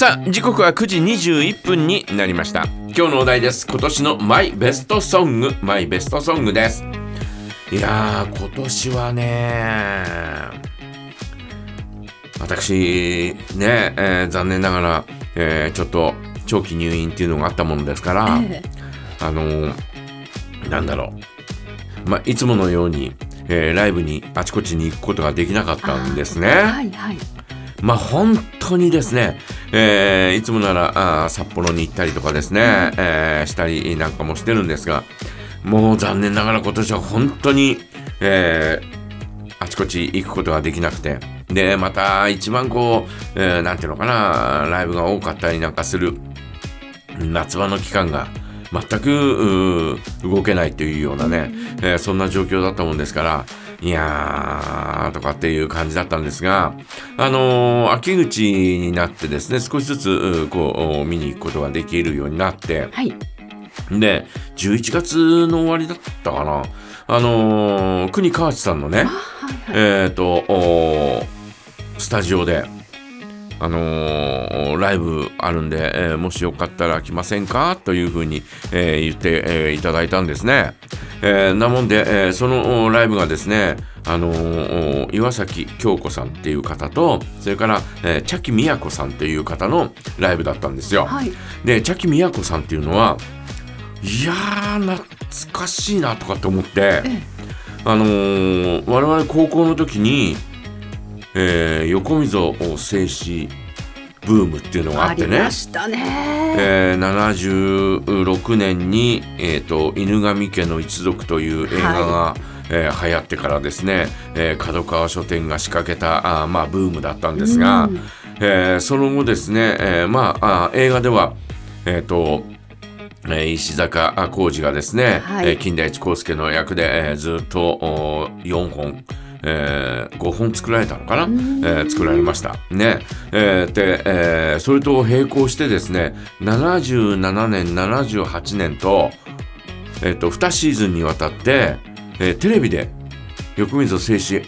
さあ時刻は9時21分になりました。今日のお題です。今年のマイベストソング。マイベストソングです。いやー今年はね私ね、えー残念ながら、えーちょっと長期入院っていうのがあったものですから、えあのーなんだろう、まあ、いつものように、えーライブにあちこちに行くことができなかったんですね。はいはい。まあ本当にですね、えーいつもならあ札幌に行ったりとかですね、えーしたりなんかもしてるんですが、もう残念ながら今年は本当に、えーあちこち行くことができなくて、で、また一番こう、えーなんていうのかな、ライブが多かったりなんかする夏場の期間が全く動けないというようなね、えーそんな状況だったもんですから、いやーとかっていう感じだったんですが、あのー秋口になってですね、少しずつこう見に行くことができるようになって、はい。で、11月の終わりだったかな、あのー国川内さんのね。えっ、と、スタジオで、あのーライブあるんで、えーもしよかったら来ませんか？というふうに、えー言って、えーいただいたんですね。えーなもんで、えーそのおライブがですね、あのーお岩崎京子さんっていう方と、それから、えー、茶木美也子さんっていう方のライブだったんですよ。はい。で、茶木美也子さんっていうのは、いやー、懐かしいなとかって思って、えあのー我々高校の時に、えー横溝静止ブームっていうのがあってね。ありま、したね。えー76年に、えーと「犬神家の一族」という映画が、えー流行ってからですね、えー角川書店が仕掛けたあー、まあ、ブームだったんですが、うん。えーその後ですね、えーまあ映画ではえっ、とえー石坂浩二がですね、はい。えー金田一耕助の役で、えーずっとお4本、えー5本作られたのかな、えー作られました。ね。えーで、えーそれと並行してですね、77年、78年と、えっ、と、2シーズンにわたって、えーテレビで横溝静止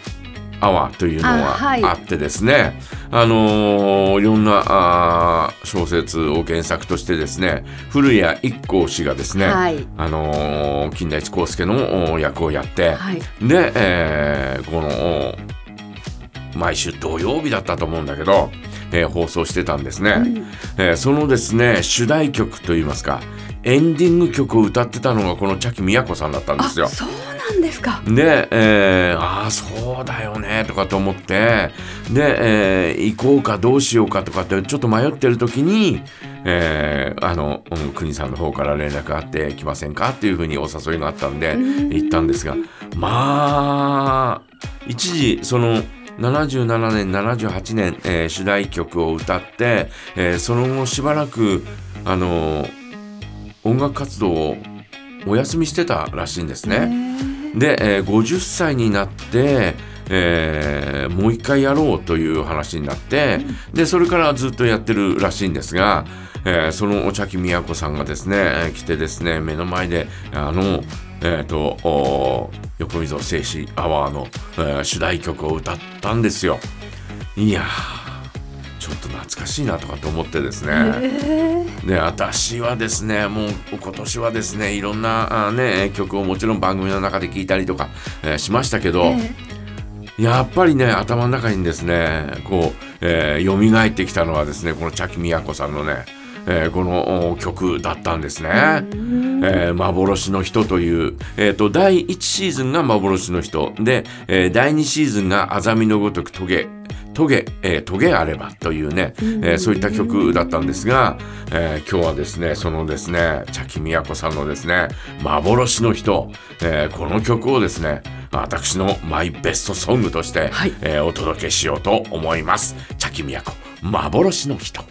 アワーというのあはあってですね、あのーいろんなあー小説を原作としてですね、古谷一行氏がですね、はい。あのー金田一耕助のお役をやって、はい。で、えーこのお毎週土曜日だったと思うんだけど、えー放送してたんですね、えーそのですね主題曲といいますかエンディング曲を歌ってたのがこの茶木美子さんだったんあ、ですよ。ですか？で、えーああそうだよねとかと思ってで、えー行こうかどうしようかとかってちょっと迷ってる時に、えーあの、うん、国さんの方から連絡があって来ませんかっていうふうにお誘いがあったんで行ったんですがまあ一時その77年78年、えー主題曲を歌って、えーその後しばらくあの音楽活動をお休みしてたらしいんですね。で、えー50歳になって、えーもう一回やろうという話になって、でそれからずっとやってるらしいんですが、えーそのお茶木美子さんがですね、えー来てですね目の前であのえー、とお横溝静止アワーの、えー主題曲を歌ったんですよ。いやーちょっと懐かしいなとかと思ってですね。で私はですねもう今年はですねいろんなあ、ね、曲をもちろん番組の中で聞いたりとか、えーしましたけど、やっぱりね頭の中にですねこう、えー、蘇ってきたのはですねこの茶木美子さんのね、えーこのお曲だったんですね。えー幻の人という、えーと第1シーズンが幻の人。で、えー第2シーズンがあざみのごとくトゲトゲ、えートゲあればというね、えーそういった曲だったんですが、えー今日はですねそのですね茶木美子さんのですね幻の人、えーこの曲をですね私のマイベストソングとして、はい。えーお届けしようと思います。茶木美子幻の人